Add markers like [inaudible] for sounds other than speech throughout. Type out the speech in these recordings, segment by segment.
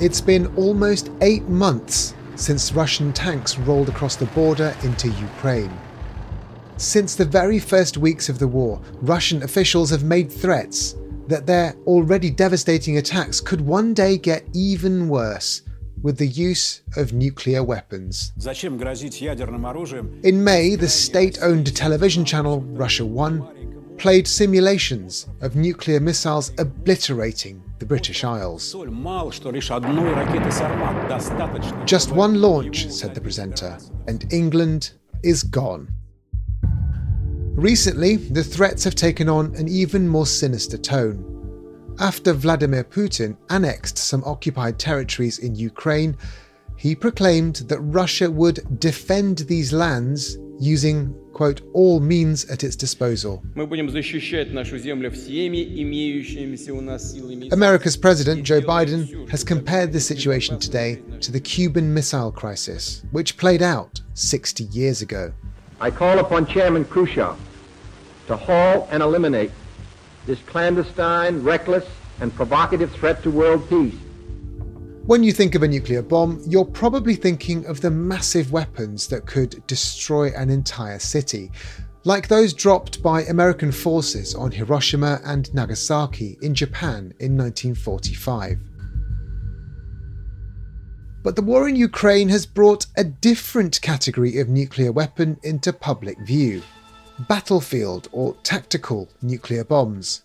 It's been almost eight months since Russian tanks rolled across the border into Ukraine. Since the very first weeks of the war, Russian officials have made threats that their already devastating attacks could one day get even worse with the use of nuclear weapons. In May, the state owned television channel Russia 1 played simulations of nuclear missiles obliterating the British Isles. Just one launch, said the presenter, and England is gone. Recently, the threats have taken on an even more sinister tone. After Vladimir Putin annexed some occupied territories in Ukraine, he proclaimed that Russia would defend these lands using, quote, all means at its disposal. America's President Joe Biden has compared this situation today to the Cuban Missile Crisis, which played out 60 years ago. I call upon Chairman Khrushchev to halt and eliminate this clandestine, reckless, and provocative threat to world peace. When you think of a nuclear bomb, you're probably thinking of the massive weapons that could destroy an entire city, like those dropped by American forces on Hiroshima and Nagasaki in Japan in 1945. But the war in Ukraine has brought a different category of nuclear weapon into public view battlefield or tactical nuclear bombs.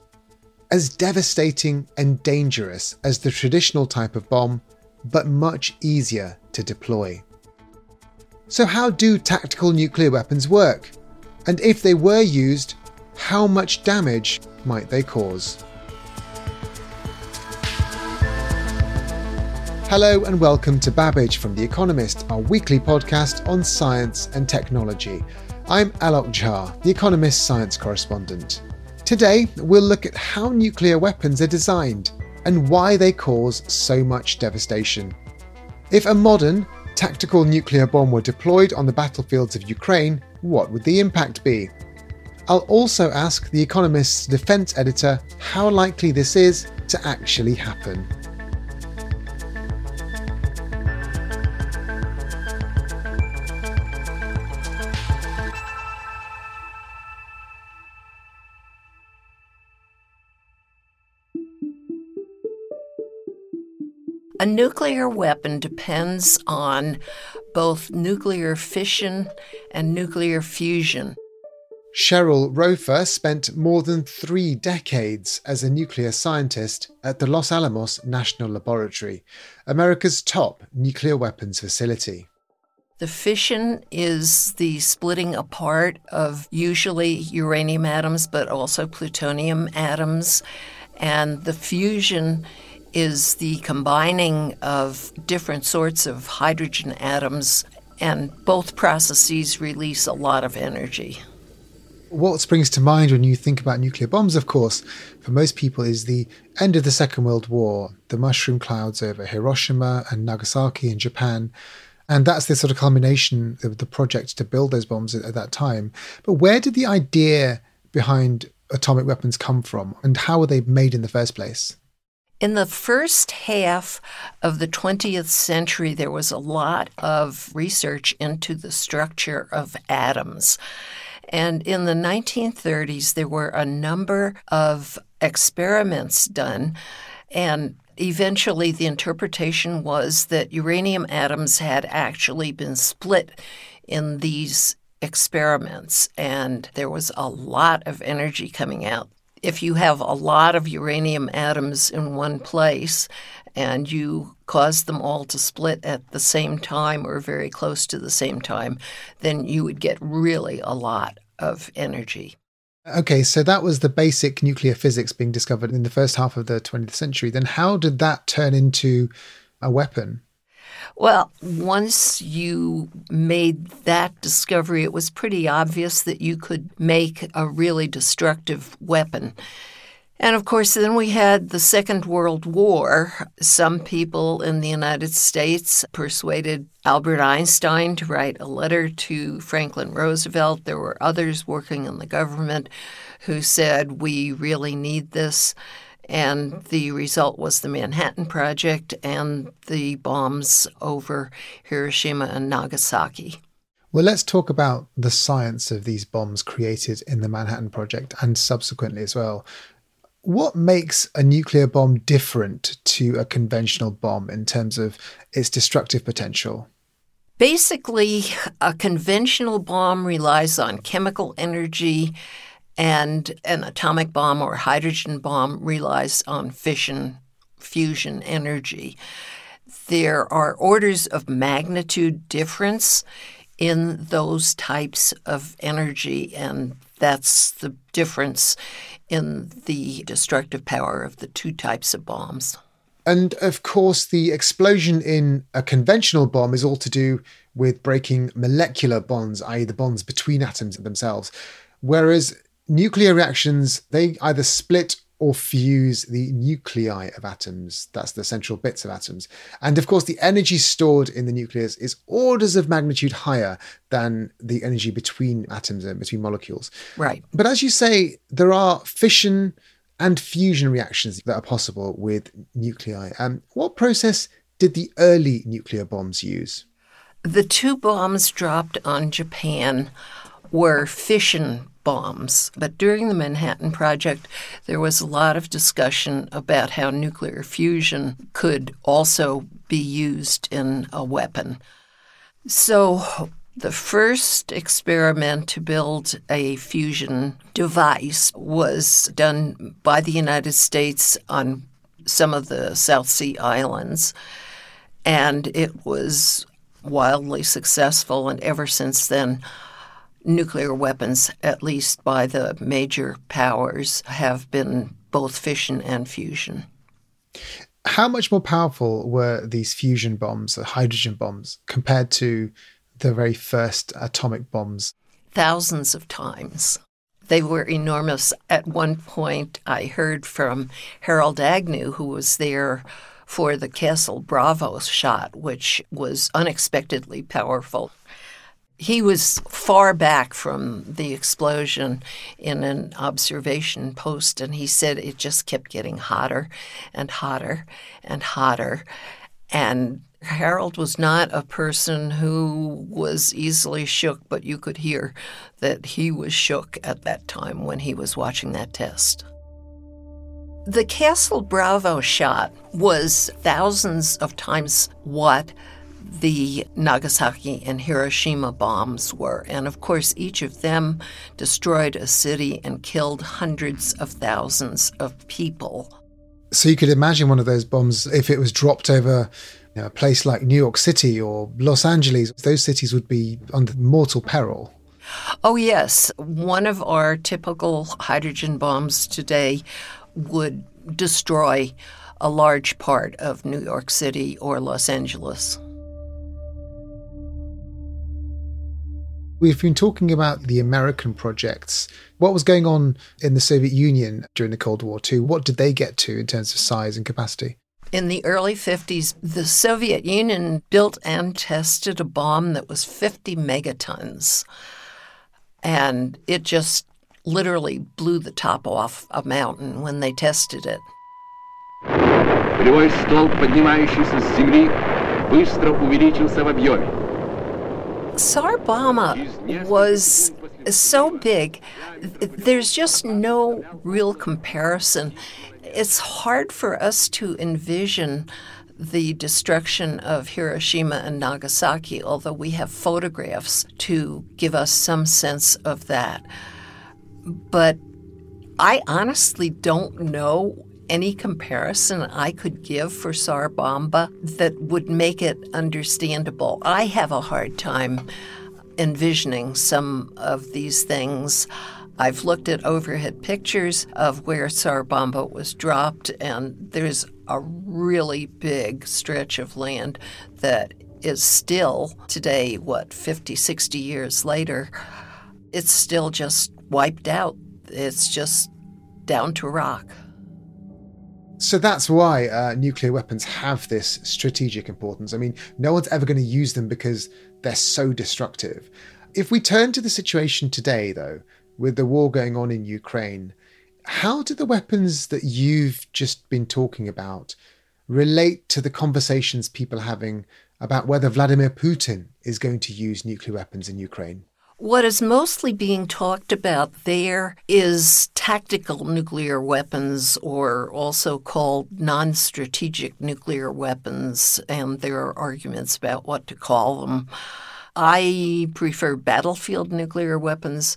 As devastating and dangerous as the traditional type of bomb, but much easier to deploy. So, how do tactical nuclear weapons work? And if they were used, how much damage might they cause? Hello and welcome to Babbage from The Economist, our weekly podcast on science and technology. I'm Alok Jha, The Economist science correspondent. Today, we'll look at how nuclear weapons are designed and why they cause so much devastation. If a modern, tactical nuclear bomb were deployed on the battlefields of Ukraine, what would the impact be? I'll also ask The Economist's defense editor how likely this is to actually happen. A nuclear weapon depends on both nuclear fission and nuclear fusion. Cheryl Rofer spent more than three decades as a nuclear scientist at the Los Alamos National Laboratory, America's top nuclear weapons facility. The fission is the splitting apart of usually uranium atoms, but also plutonium atoms. And the fusion is the combining of different sorts of hydrogen atoms, and both processes release a lot of energy. What springs to mind when you think about nuclear bombs, of course, for most people, is the end of the Second World War, the mushroom clouds over Hiroshima and Nagasaki in Japan. And that's the sort of culmination of the project to build those bombs at, at that time. But where did the idea behind atomic weapons come from, and how were they made in the first place? In the first half of the 20th century, there was a lot of research into the structure of atoms. And in the 1930s, there were a number of experiments done. And eventually, the interpretation was that uranium atoms had actually been split in these experiments. And there was a lot of energy coming out if you have a lot of uranium atoms in one place and you cause them all to split at the same time or very close to the same time, then you would get really a lot of energy. Okay, so that was the basic nuclear physics being discovered in the first half of the 20th century. Then how did that turn into a weapon? Well, once you made that discovery, it was pretty obvious that you could make a really destructive weapon. And of course, then we had the Second World War. Some people in the United States persuaded Albert Einstein to write a letter to Franklin Roosevelt. There were others working in the government who said, We really need this. And the result was the Manhattan Project and the bombs over Hiroshima and Nagasaki. Well, let's talk about the science of these bombs created in the Manhattan Project and subsequently as well. What makes a nuclear bomb different to a conventional bomb in terms of its destructive potential? Basically, a conventional bomb relies on chemical energy, and an atomic bomb or hydrogen bomb relies on fission fusion energy. There are orders of magnitude difference in those types of energy, and that's the difference in the destructive power of the two types of bombs. And of course, the explosion in a conventional bomb is all to do with breaking molecular bonds, i.e., the bonds between atoms themselves. Whereas nuclear reactions, they either split or fuse the nuclei of atoms. That's the central bits of atoms. And of course, the energy stored in the nucleus is orders of magnitude higher than the energy between atoms and between molecules. Right. But as you say, there are fission and fusion reactions that are possible with nuclei. Um, what process did the early nuclear bombs use? The two bombs dropped on Japan were fission bombs. But during the Manhattan Project, there was a lot of discussion about how nuclear fusion could also be used in a weapon. So, the first experiment to build a fusion device was done by the United States on some of the South Sea islands, and it was wildly successful. And ever since then, nuclear weapons, at least by the major powers, have been both fission and fusion. How much more powerful were these fusion bombs, the hydrogen bombs, compared to the very first atomic bombs? Thousands of times. They were enormous. At one point, I heard from Harold Agnew, who was there for the Castle Bravo shot, which was unexpectedly powerful he was far back from the explosion in an observation post, and he said it just kept getting hotter and hotter and hotter. And Harold was not a person who was easily shook, but you could hear that he was shook at that time when he was watching that test. The Castle Bravo shot was thousands of times what the Nagasaki and Hiroshima bombs were. And of course, each of them destroyed a city and killed hundreds of thousands of people. So you could imagine one of those bombs if it was dropped over you know, a place like New York City or Los Angeles, those cities would be under mortal peril. Oh, yes. One of our typical hydrogen bombs today would destroy a large part of New York City or Los Angeles. We've been talking about the American projects. What was going on in the Soviet Union during the Cold War, too? What did they get to in terms of size and capacity? In the early 50s, the Soviet Union built and tested a bomb that was 50 megatons. And it just literally blew the top off a mountain when they tested it. Полевой столб, поднимающийся с земли, быстро увеличился в объеме. Tsar Bomba was so big, there's just no real comparison. It's hard for us to envision the destruction of Hiroshima and Nagasaki, although we have photographs to give us some sense of that. But I honestly don't know any comparison I could give for Tsar Bomba that would make it understandable. I have a hard time envisioning some of these things. I've looked at overhead pictures of where Tsar Bomba was dropped, and there's a really big stretch of land that is still today, what, 50, 60 years later, it's still just wiped out. It's just down to rock. So that's why uh, nuclear weapons have this strategic importance. I mean, no one's ever going to use them because they're so destructive. If we turn to the situation today, though, with the war going on in Ukraine, how do the weapons that you've just been talking about relate to the conversations people are having about whether Vladimir Putin is going to use nuclear weapons in Ukraine? What is mostly being talked about there is tactical nuclear weapons, or also called non strategic nuclear weapons, and there are arguments about what to call them. I prefer battlefield nuclear weapons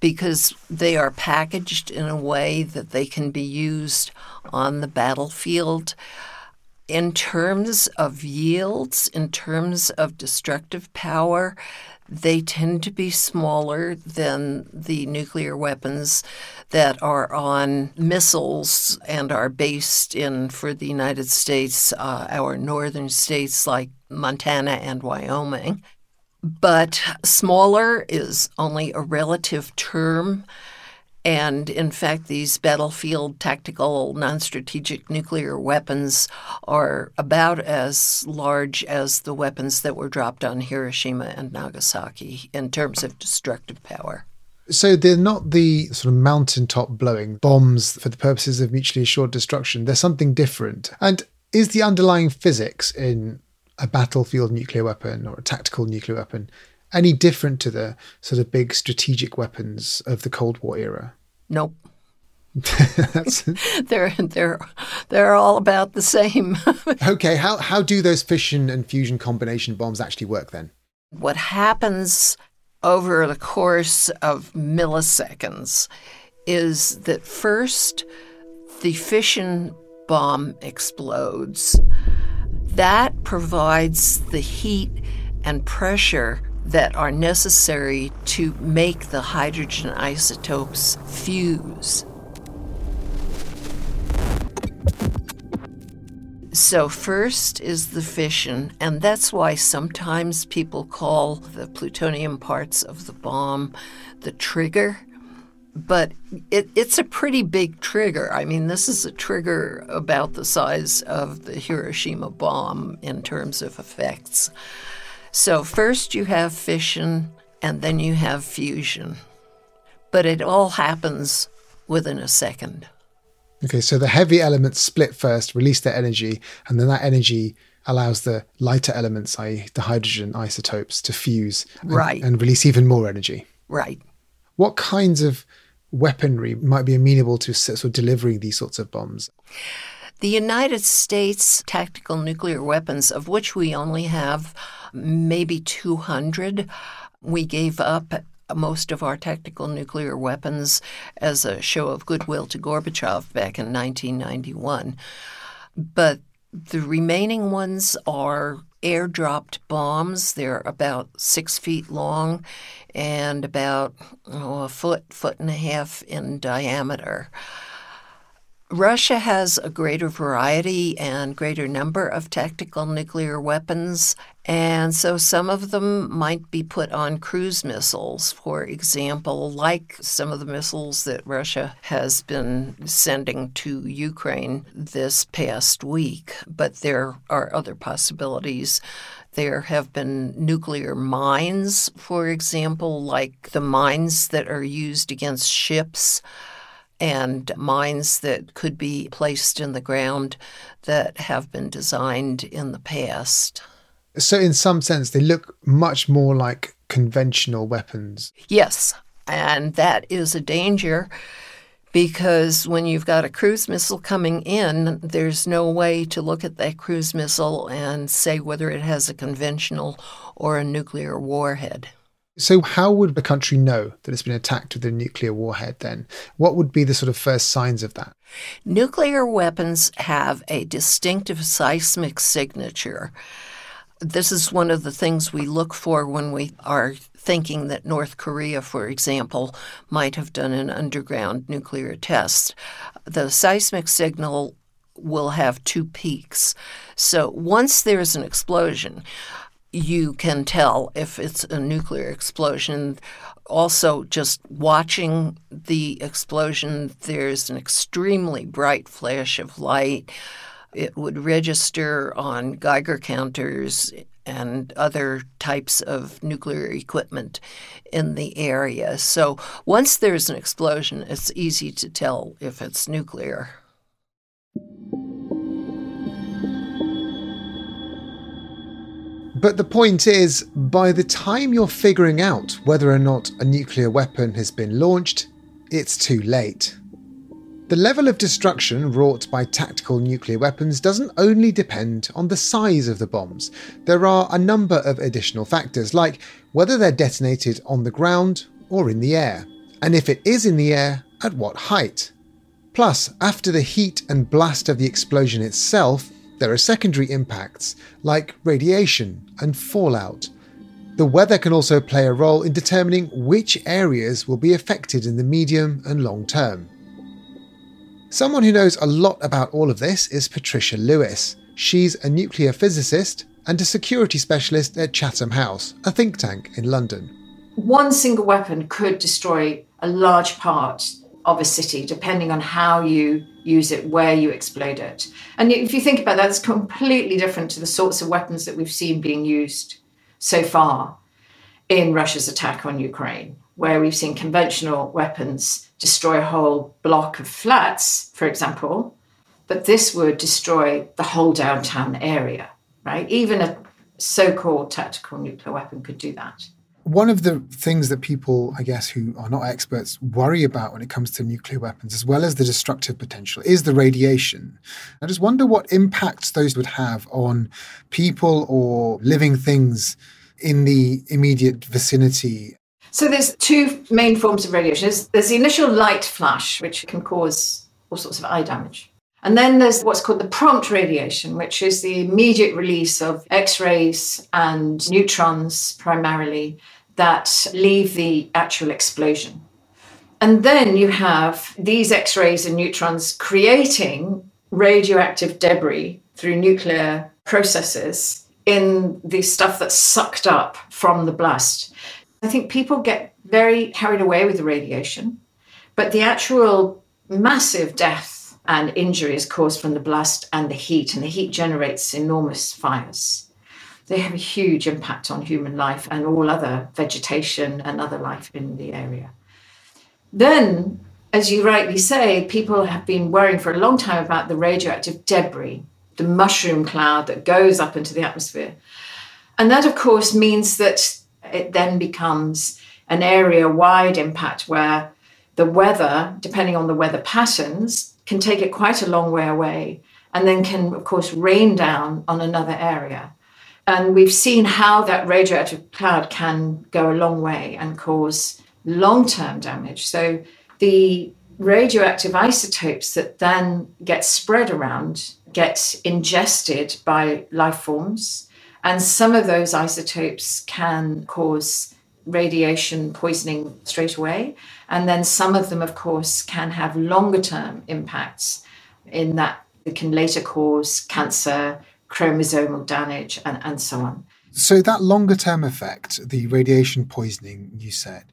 because they are packaged in a way that they can be used on the battlefield. In terms of yields, in terms of destructive power, they tend to be smaller than the nuclear weapons that are on missiles and are based in, for the United States, uh, our northern states like Montana and Wyoming. But smaller is only a relative term. And in fact, these battlefield tactical non strategic nuclear weapons are about as large as the weapons that were dropped on Hiroshima and Nagasaki in terms of destructive power. So they're not the sort of mountaintop blowing bombs for the purposes of mutually assured destruction. They're something different. And is the underlying physics in a battlefield nuclear weapon or a tactical nuclear weapon any different to the sort of big strategic weapons of the Cold War era? Nope. [laughs] [laughs] they're they're they're all about the same. [laughs] okay, how how do those fission and fusion combination bombs actually work then? What happens over the course of milliseconds is that first the fission bomb explodes that provides the heat and pressure that are necessary to make the hydrogen isotopes fuse. So, first is the fission, and that's why sometimes people call the plutonium parts of the bomb the trigger but it, it's a pretty big trigger. I mean, this is a trigger about the size of the Hiroshima bomb in terms of effects. So, first you have fission, and then you have fusion. But it all happens within a second. Okay, so the heavy elements split first, release their energy, and then that energy allows the lighter elements, i.e., the hydrogen isotopes, to fuse and, right. and release even more energy. Right. What kinds of weaponry might be amenable to sort of delivering these sorts of bombs? The United States tactical nuclear weapons, of which we only have maybe 200, we gave up most of our tactical nuclear weapons as a show of goodwill to Gorbachev back in 1991. But the remaining ones are airdropped bombs. They're about six feet long and about oh, a foot, foot and a half in diameter. Russia has a greater variety and greater number of tactical nuclear weapons, and so some of them might be put on cruise missiles, for example, like some of the missiles that Russia has been sending to Ukraine this past week. But there are other possibilities. There have been nuclear mines, for example, like the mines that are used against ships and mines that could be placed in the ground that have been designed in the past. So, in some sense, they look much more like conventional weapons. Yes, and that is a danger because when you've got a cruise missile coming in, there's no way to look at that cruise missile and say whether it has a conventional or a nuclear warhead. So, how would a country know that it's been attacked with a nuclear warhead then? What would be the sort of first signs of that? Nuclear weapons have a distinctive seismic signature. This is one of the things we look for when we are thinking that North Korea, for example, might have done an underground nuclear test. The seismic signal will have two peaks. So once there's an explosion, you can tell if it's a nuclear explosion. Also, just watching the explosion, there's an extremely bright flash of light. It would register on Geiger counters and other types of nuclear equipment in the area. So once there's an explosion, it's easy to tell if it's nuclear. But the point is, by the time you're figuring out whether or not a nuclear weapon has been launched, it's too late. The level of destruction wrought by tactical nuclear weapons doesn't only depend on the size of the bombs. There are a number of additional factors, like whether they're detonated on the ground or in the air, and if it is in the air, at what height. Plus, after the heat and blast of the explosion itself, there are secondary impacts, like radiation and fallout. The weather can also play a role in determining which areas will be affected in the medium and long term. Someone who knows a lot about all of this is Patricia Lewis. She's a nuclear physicist and a security specialist at Chatham House, a think tank in London. One single weapon could destroy a large part of a city, depending on how you use it, where you explode it. And if you think about that, it's completely different to the sorts of weapons that we've seen being used so far in Russia's attack on Ukraine, where we've seen conventional weapons destroy a whole block of flats, for example, but this would destroy the whole downtown area, right? Even a so called tactical nuclear weapon could do that. One of the things that people, I guess, who are not experts worry about when it comes to nuclear weapons, as well as the destructive potential, is the radiation. I just wonder what impacts those would have on people or living things in the immediate vicinity so there's two main forms of radiation. There's, the initial light flash, which can cause all sorts of eye damage. And then there's what's called the prompt radiation, which is the immediate release of X rays and neutrons primarily that leave the actual explosion. And then you have these X rays and neutrons creating radioactive debris through nuclear processes in the stuff that's sucked up from the blast. I think people get very carried away with the radiation, but the actual massive death and injury is caused from the blast and the heat, and the heat generates enormous fires. They have a huge impact on human life and all other vegetation and other life in the area. Then, as you rightly say, people have been worrying for a long time about the radioactive debris, the mushroom cloud that goes up into the atmosphere. And that, of course, means that it then becomes an area wide impact where the weather, depending on the weather patterns, can take it quite a long way away and then can, of course, rain down on another area. And we've seen how that radioactive cloud can go a long way and cause long term damage. So the radioactive isotopes that then get spread around get ingested by life forms and some of those isotopes can cause radiation poisoning straight away. And then some of them, of course, can have longer term impacts in that it can later cause cancer, chromosomal damage, and, and so on. So, that longer term effect, the radiation poisoning you said,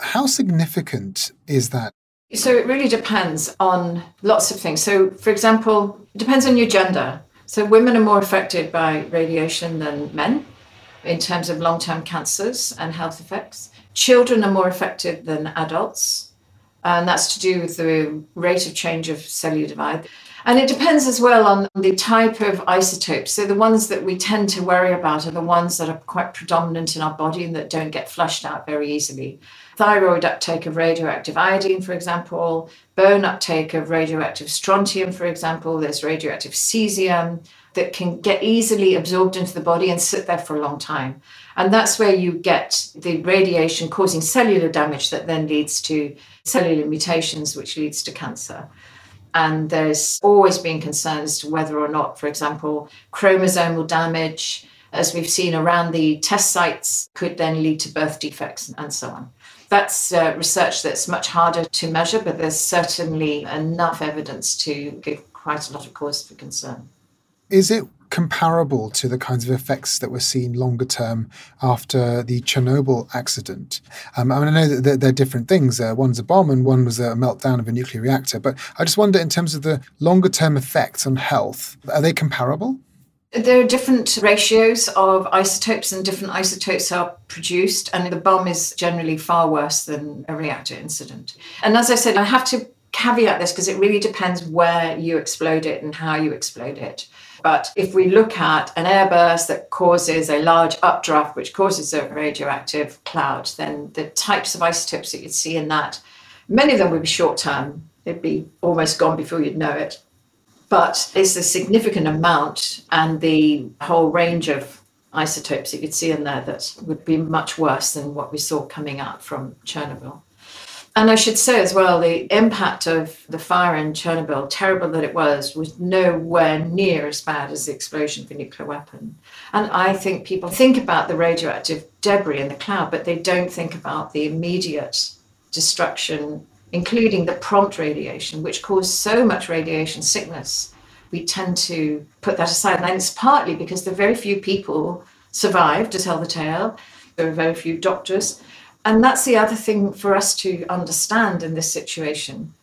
how significant is that? So, it really depends on lots of things. So, for example, it depends on your gender. So women are more affected by radiation than men in terms of long term cancers and health effects. Children are more affected than adults, and that's to do with the rate of change of cellular divide. And it depends as well on the type of isotopes. So the ones that we tend to worry about are the ones that are quite predominant in our body and that don't get flushed out very easily. Thyroid uptake of radioactive iodine, for example, bone uptake of radioactive strontium, for example, there's radioactive cesium that can get easily absorbed into the body and sit there for a long time. And that's where you get the radiation causing cellular damage that then leads to cellular mutations, which leads to cancer. And there's always been concerns to whether or not, for example, chromosomal damage as we've seen around the test sites, could then lead to birth defects and so on. That's uh, research that's much harder to measure, but there's certainly enough evidence to give quite a lot of cause for concern. Is it comparable to the kinds of effects that were seen longer term after the Chernobyl accident? Um, I mean, I know that they're, they're different things. Uh, one's a bomb and one was a meltdown of a nuclear reactor. But I just wonder, in terms of the longer term effects on health, are they comparable? There are different ratios of isotopes, and different isotopes are produced, and the bomb is generally far worse than a reactor incident. And as I said, I have to caveat this because it really depends where you explode it and how you explode it. But if we look at an airburst that causes a large updraft, which causes a radioactive cloud, then the types of isotopes that you'd see in that, many of them would be short term. They'd be almost gone before you'd know it but it's a significant amount, and the whole range of isotopes that you'd see in there that would be much worse than what we saw coming out from Chernobyl. And I should say as well, the impact of the fire in Chernobyl, terrible that it was, was nowhere near as bad as the explosion of a nuclear weapon. And I think people think about the radioactive debris in the cloud, but they don't think about the immediate destruction including the prompt radiation, which caused so much radiation sickness. We tend to put that aside. And it's partly because there are very few people survived to tell the tale. There are very few doctors. And that's the other thing for us to understand in this situation.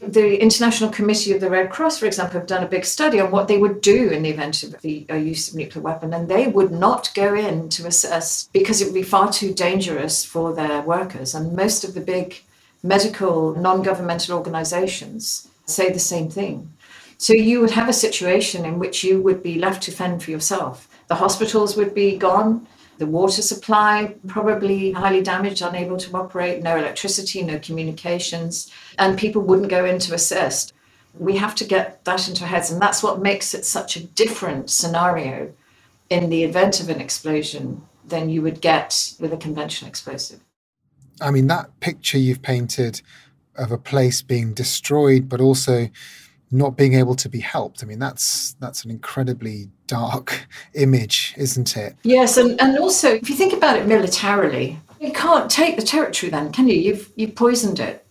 The International Committee of the Red Cross, for example, have done a big study on what they would do in the event of the use of nuclear weapon, and they would not go in to assess because it would be far too dangerous for their workers. And most of the big medical non governmental organizations say the same thing. So you would have a situation in which you would be left to fend for yourself. The hospitals would be gone, the water supply probably highly damaged, unable to operate, no electricity, no communications, and people wouldn't go in to assist. We have to get that into our heads, and that's what makes it such a different scenario in the event of an explosion than you would get with a conventional explosive. I mean, that picture you've painted of a place being destroyed, but also not being able to be helped. I mean, that's that's an incredibly dark [laughs] image, isn't it? Yes, and, and also if you think about it militarily, you can't take the territory then, can you? You've you poisoned it.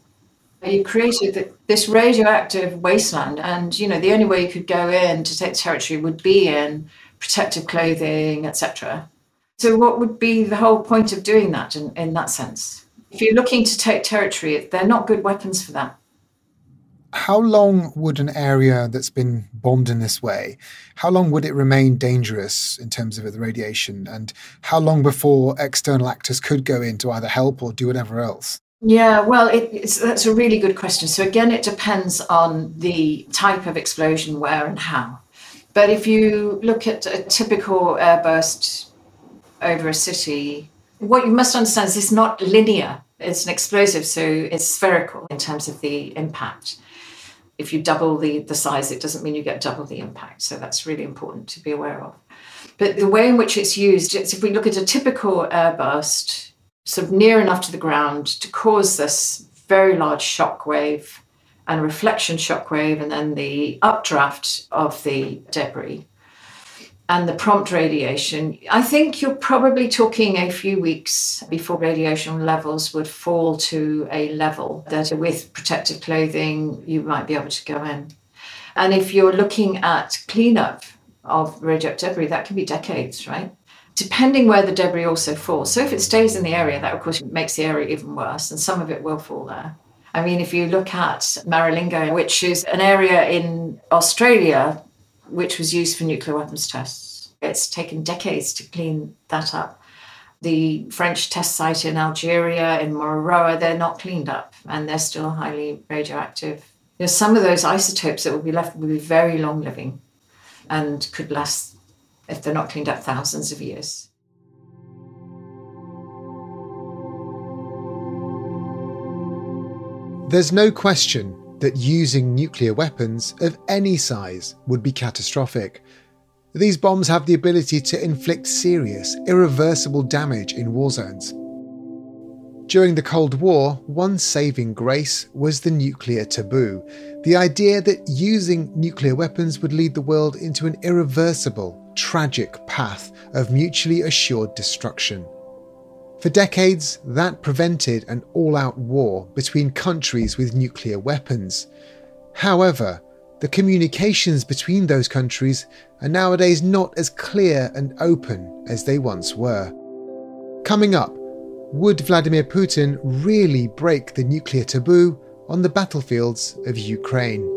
You created this radioactive wasteland, and you know the only way you could go in to take the territory would be in protective clothing, etc. So, what would be the whole point of doing that in, in that sense? If you're looking to take territory, they're not good weapons for that. How long would an area that's been bombed in this way, how long would it remain dangerous in terms of the radiation? And how long before external actors could go in to either help or do whatever else? Yeah, well, it, that's a really good question. So, again, it depends on the type of explosion, where, and how. But if you look at a typical airburst over a city, what you must understand is it's not linear. It's an explosive, so it's spherical in terms of the impact. If you double the, the size, it doesn't mean you get double the impact. So that's really important to be aware of. But the way in which it's used, it's, if we look at a typical airburst, sort of near enough to the ground to cause this very large shock wave and reflection shock wave, and then the updraft of the debris and the prompt radiation, I think you're probably talking a few weeks before radiation levels would fall to a level that with protective clothing you might be able to go in. And if you're looking at cleanup of radioactive debris, that can be decades, right? Depending where the debris also falls. So if it stays in the area, that of course makes the area even worse, and some of it will fall there. I mean, if you look at Maralinga, which is an area in Australia which was used for nuclear weapons tests. It's taken decades to clean that up. The French test site in Algeria, in Mururoa, they're not cleaned up and they're still highly radioactive. You know, some of those isotopes that will be left will be very long living and could last, if they're not cleaned up, thousands of years. There's no question that using nuclear weapons of any size would be catastrophic. These bombs have the ability to inflict serious, irreversible damage in war zones. During the Cold War, one saving grace was the nuclear taboo the idea that using nuclear weapons would lead the world into an irreversible, tragic path of mutually assured destruction. For decades, that prevented an all out war between countries with nuclear weapons. However, the communications between those countries are nowadays not as clear and open as they once were. Coming up, would Vladimir Putin really break the nuclear taboo on the battlefields of Ukraine?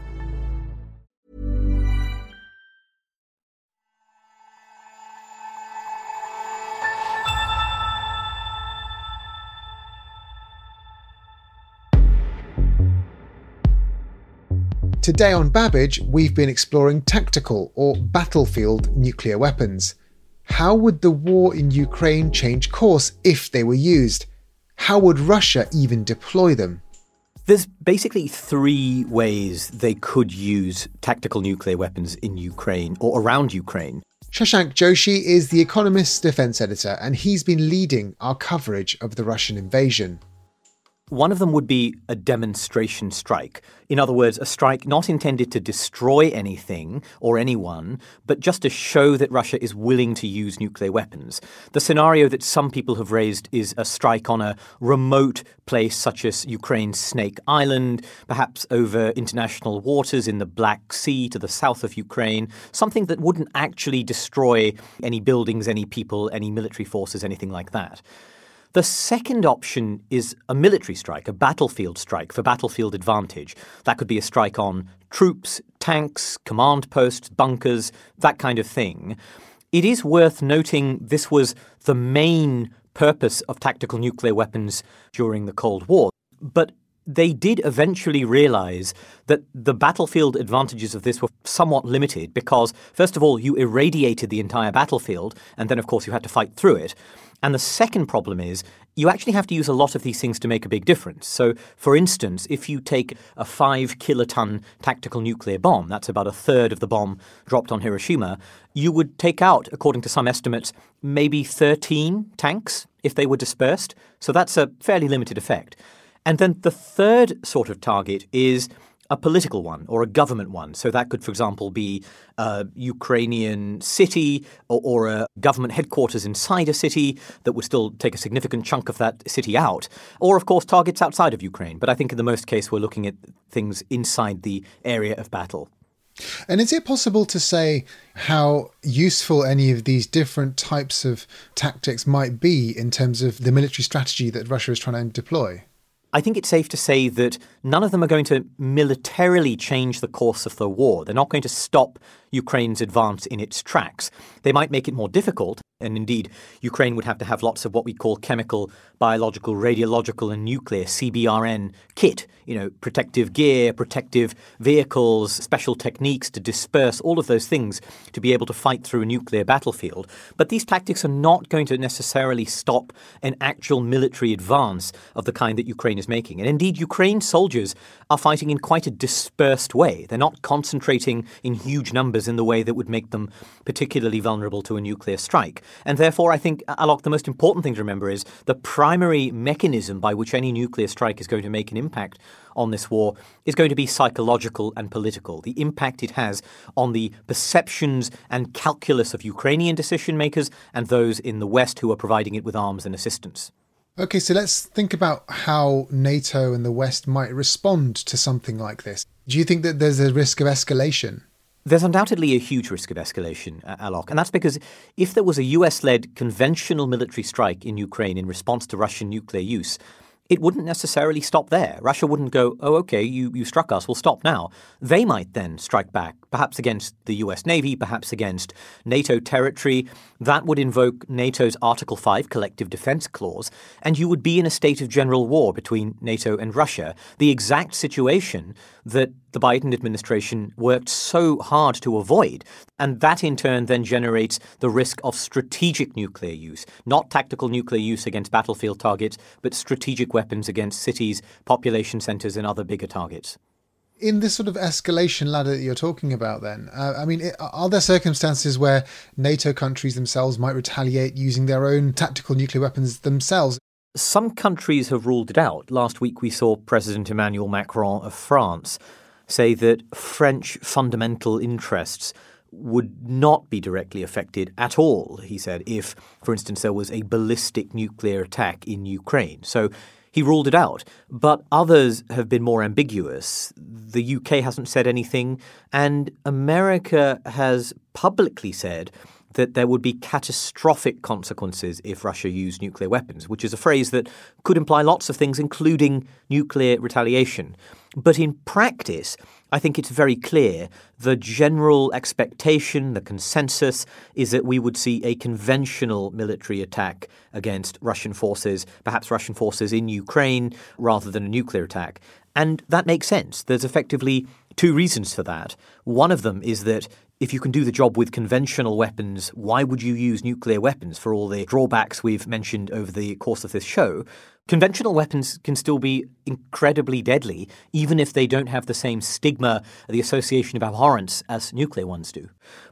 Today on Babbage, we've been exploring tactical or battlefield nuclear weapons. How would the war in Ukraine change course if they were used? How would Russia even deploy them? There's basically three ways they could use tactical nuclear weapons in Ukraine or around Ukraine. Shashank Joshi is The Economist's defense editor, and he's been leading our coverage of the Russian invasion. One of them would be a demonstration strike. In other words, a strike not intended to destroy anything or anyone, but just to show that Russia is willing to use nuclear weapons. The scenario that some people have raised is a strike on a remote place such as Ukraine's Snake Island, perhaps over international waters in the Black Sea to the south of Ukraine, something that wouldn't actually destroy any buildings, any people, any military forces, anything like that. The second option is a military strike, a battlefield strike for battlefield advantage. That could be a strike on troops, tanks, command posts, bunkers, that kind of thing. It is worth noting this was the main purpose of tactical nuclear weapons during the Cold War. But they did eventually realize that the battlefield advantages of this were somewhat limited because, first of all, you irradiated the entire battlefield, and then, of course, you had to fight through it. And the second problem is you actually have to use a lot of these things to make a big difference. So, for instance, if you take a five kiloton tactical nuclear bomb, that's about a third of the bomb dropped on Hiroshima, you would take out, according to some estimates, maybe 13 tanks if they were dispersed. So that's a fairly limited effect. And then the third sort of target is a political one or a government one. So that could, for example, be a Ukrainian city or, or, a government headquarters inside a city that would still take a significant chunk of that city out. Or, of course, targets outside of Ukraine. But I think in the most case, we're looking at things inside the area of battle. And is it possible to say how useful any of these different types of tactics might be in terms of the military strategy that Russia is trying to deploy? I think it's safe to say that none of them are going to militarily change the course of the war. They're not going to stop Ukraine's advance in its tracks. They might make it more difficult, and indeed, Ukraine would have to have lots of what we call chemical, biological, radiological, and nuclear CBRN kit. You know, protective gear, protective vehicles, special techniques to disperse all of those things to be able to fight through a nuclear battlefield. But these tactics are not going to necessarily stop an actual military advance of the kind that Ukraine is making. And indeed, Ukraine soldiers are fighting in quite a dispersed way. They're not concentrating in huge numbers in the way that would make them particularly vulnerable to a nuclear strike. And therefore, I think, uh, Alok, the most important thing to remember is the primary mechanism by which any nuclear strike is going to make an impact on this war is going to be psychological and political. The impact it has on the perceptions and calculus of Ukrainian decision makers and those in the West who are providing it with arms and assistance. Okay, so let's think about how NATO and the West might respond to something like this. Do you think that there's a risk of escalation? There's undoubtedly a huge risk of escalation, uh, Alok, and that's because if there was a US led conventional military strike in Ukraine in response to Russian nuclear use, it wouldn't necessarily stop there. Russia wouldn't go, oh, okay, you, you struck us, we'll stop now. They might then strike back, perhaps against the US Navy, perhaps against NATO territory. That would invoke NATO's Article 5 collective defense clause, and you would be in a state of general war between NATO and Russia. The exact situation that the Biden administration worked so hard to avoid. And that in turn then generates the risk of strategic nuclear use, not tactical nuclear use against battlefield targets, but strategic weapons against cities, population centers, and other bigger targets. In this sort of escalation ladder that you're talking about, then, uh, I mean, are there circumstances where NATO countries themselves might retaliate using their own tactical nuclear weapons themselves? Some countries have ruled it out. Last week we saw President Emmanuel Macron of France say that French fundamental interests would not be directly affected at all, he said, if, for instance, there was a ballistic nuclear attack in Ukraine. So he ruled it out. But others have been more ambiguous. The UK hasn't said anything, and America has publicly said that there would be catastrophic consequences if Russia used nuclear weapons, which is a phrase that could imply lots of things, including nuclear retaliation. But in practice, I think it's very clear the general expectation, the consensus, is that we would see a conventional military attack against Russian forces, perhaps Russian forces in Ukraine, rather than a nuclear attack. And that makes sense. There's effectively two reasons for that. One of them is that if you can do the job with conventional weapons, why would you use nuclear weapons for all the drawbacks we've mentioned over the course of this show? Conventional weapons can still be incredibly deadly, even if they don't have the same stigma, the association of abhorrence as nuclear ones do.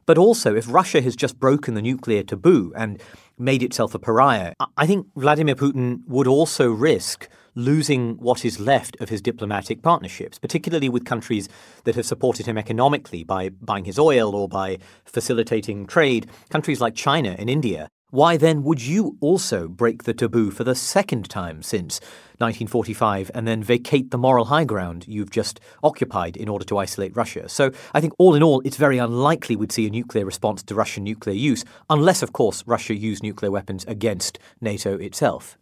But also, if Russia has just broken the nuclear taboo and made itself a pariah, I think Vladimir Putin would also risk losing what is left of his diplomatic partnerships, particularly with countries that have supported him economically by buying his oil or by facilitating trade, countries like China and India. Why then would you also break the taboo for the second time since 1945 and then vacate the moral high ground you've just occupied in order to isolate Russia? So I think all in all, it's very unlikely we'd see a nuclear response to Russian nuclear use, unless, of course, Russia used nuclear weapons against NATO itself.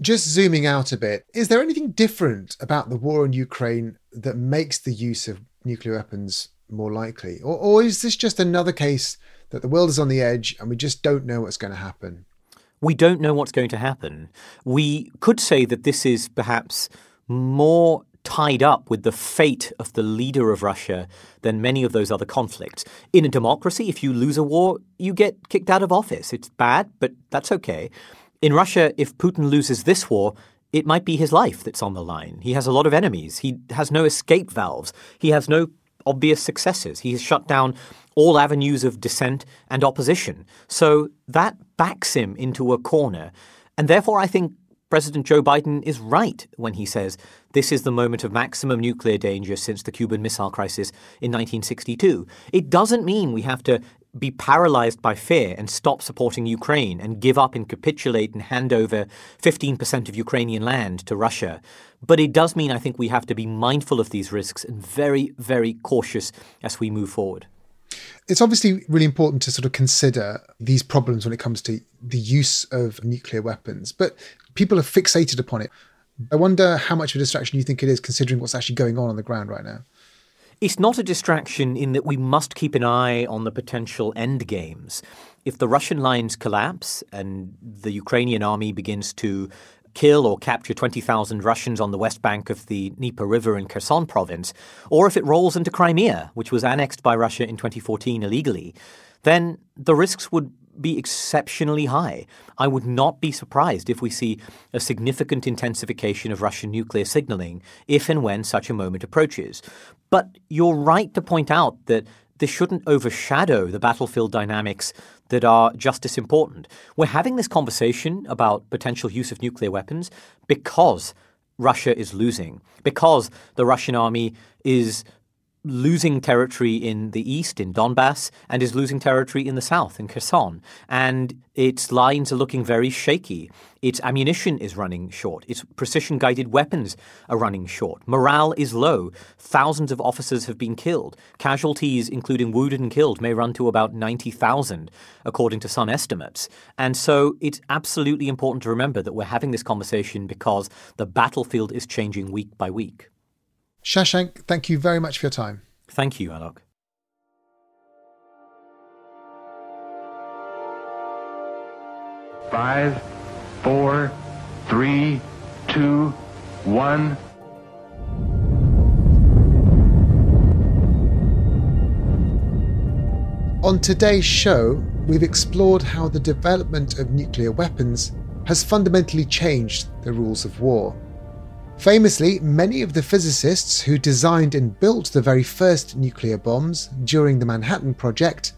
Just zooming out a bit, is there anything different about the war in Ukraine that makes the use of nuclear weapons more likely? Or, or is this just another case that the world is on the edge and we just don't know what's going to happen? We don't know what's going to happen. We could say that this is perhaps more tied up with the fate of the leader of Russia than many of those other conflicts. In a democracy, if you lose a war, you get kicked out of office. It's bad, but that's okay. In Russia, if Putin loses this war, it might be his life that's on the line. He has a lot of enemies. He has no escape valves. He has no obvious successes. He has shut down all avenues of dissent and opposition. So that backs him into a corner. And therefore, I think President Joe Biden is right when he says this is the moment of maximum nuclear danger since the Cuban Missile Crisis in 1962. It doesn't mean we have to be paralyzed by fear and stop supporting Ukraine and give up and capitulate and hand over 15% of Ukrainian land to Russia. But it does mean I think we have to be mindful of these risks and very, very cautious as we move forward. It's obviously really important to sort of consider these problems when it comes to the use of nuclear weapons, but people are fixated upon it. I wonder how much of a distraction you think it is considering what's actually going on on the ground right now. It's not a distraction in that we must keep an eye on the potential end games. If the Russian lines collapse and the Ukrainian army begins to kill or capture 20,000 Russians on the west bank of the Dnieper River in Kherson province, or if it rolls into Crimea, which was annexed by Russia in 2014 illegally, then the risks would be exceptionally high. I would not be surprised if we see a significant intensification of Russian nuclear signaling if and when such a moment approaches. But you're right to point out that this shouldn't overshadow the battlefield dynamics that are just as important. We're having this conversation about potential use of nuclear weapons because Russia is losing, because the Russian army is losing territory in the east, in Donbass, and is losing territory in the south, in Kherson. And its lines are looking very shaky. Its ammunition is running short. Its precision guided weapons are running short. Morale is low. Thousands of officers have been killed. Casualties, including wounded and killed, may run to about 90,000, according to some estimates. And so it's absolutely important to remember that we're having this conversation because the battlefield is changing week by week. Shashank, thank you very much for your time. Thank you, Alok. Five, four, three, two, one. On today's show, we've explored how the development of nuclear weapons has fundamentally changed the rules of war. Famously, many of the physicists who designed and built the very first nuclear bombs during the Manhattan Project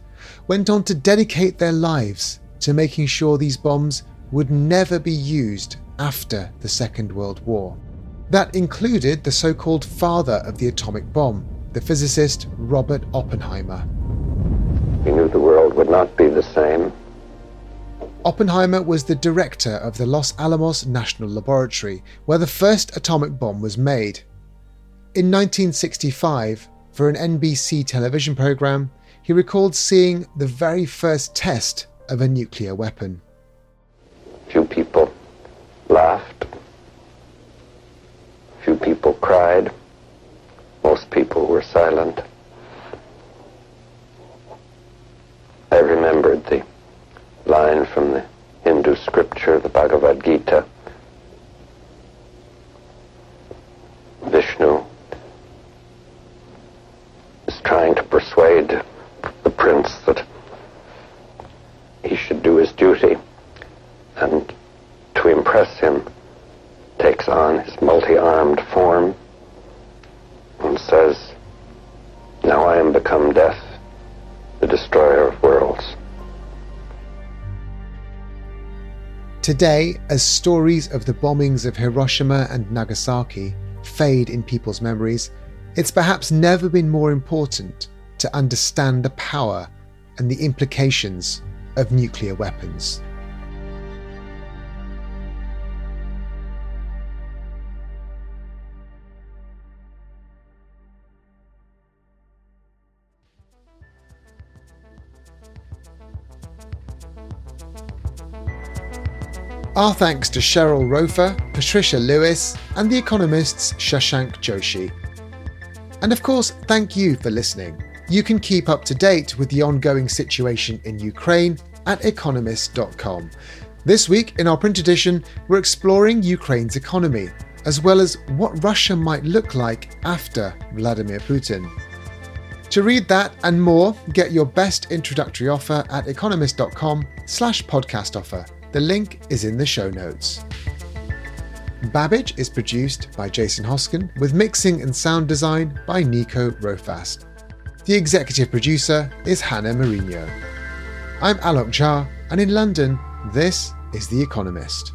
went on to dedicate their lives to making sure these bombs would never be used after the Second World War. That included the so called father of the atomic bomb, the physicist Robert Oppenheimer. We knew the world would not be the same Oppenheimer was the director of the Los Alamos National Laboratory, where the first atomic bomb was made. In 1965, for an NBC television program, he recalled seeing the very first test of a nuclear weapon. Few people laughed. Few people cried. Most people were silent. I remembered the line from the Hindu scripture, the Bhagavad Gita. Vishnu is trying to persuade the prince that he should do his duty and to impress him takes on his multi-armed form and says, Now I am become death, the destroyer Today, as stories of the bombings of Hiroshima and Nagasaki fade in people's memories, it's perhaps never been more important to understand the power and the implications of nuclear weapons. Our thanks to Cheryl Rofer, Patricia Lewis, and the Economist's Shashank Joshi. And of course, thank you for listening. You can keep up to date with the ongoing situation in Ukraine at economist.com. This week, in our print edition, we're exploring Ukraine's economy, as well as what Russia might look like after Vladimir Putin. To read that and more, get your best introductory offer at economist.com slash podcast offer. The link is in the show notes. Babbage is produced by Jason Hosken with mixing and sound design by Nico Rofast. The executive producer is Hannah Mourinho. I'm Alok Jha, and in London, this is The Economist.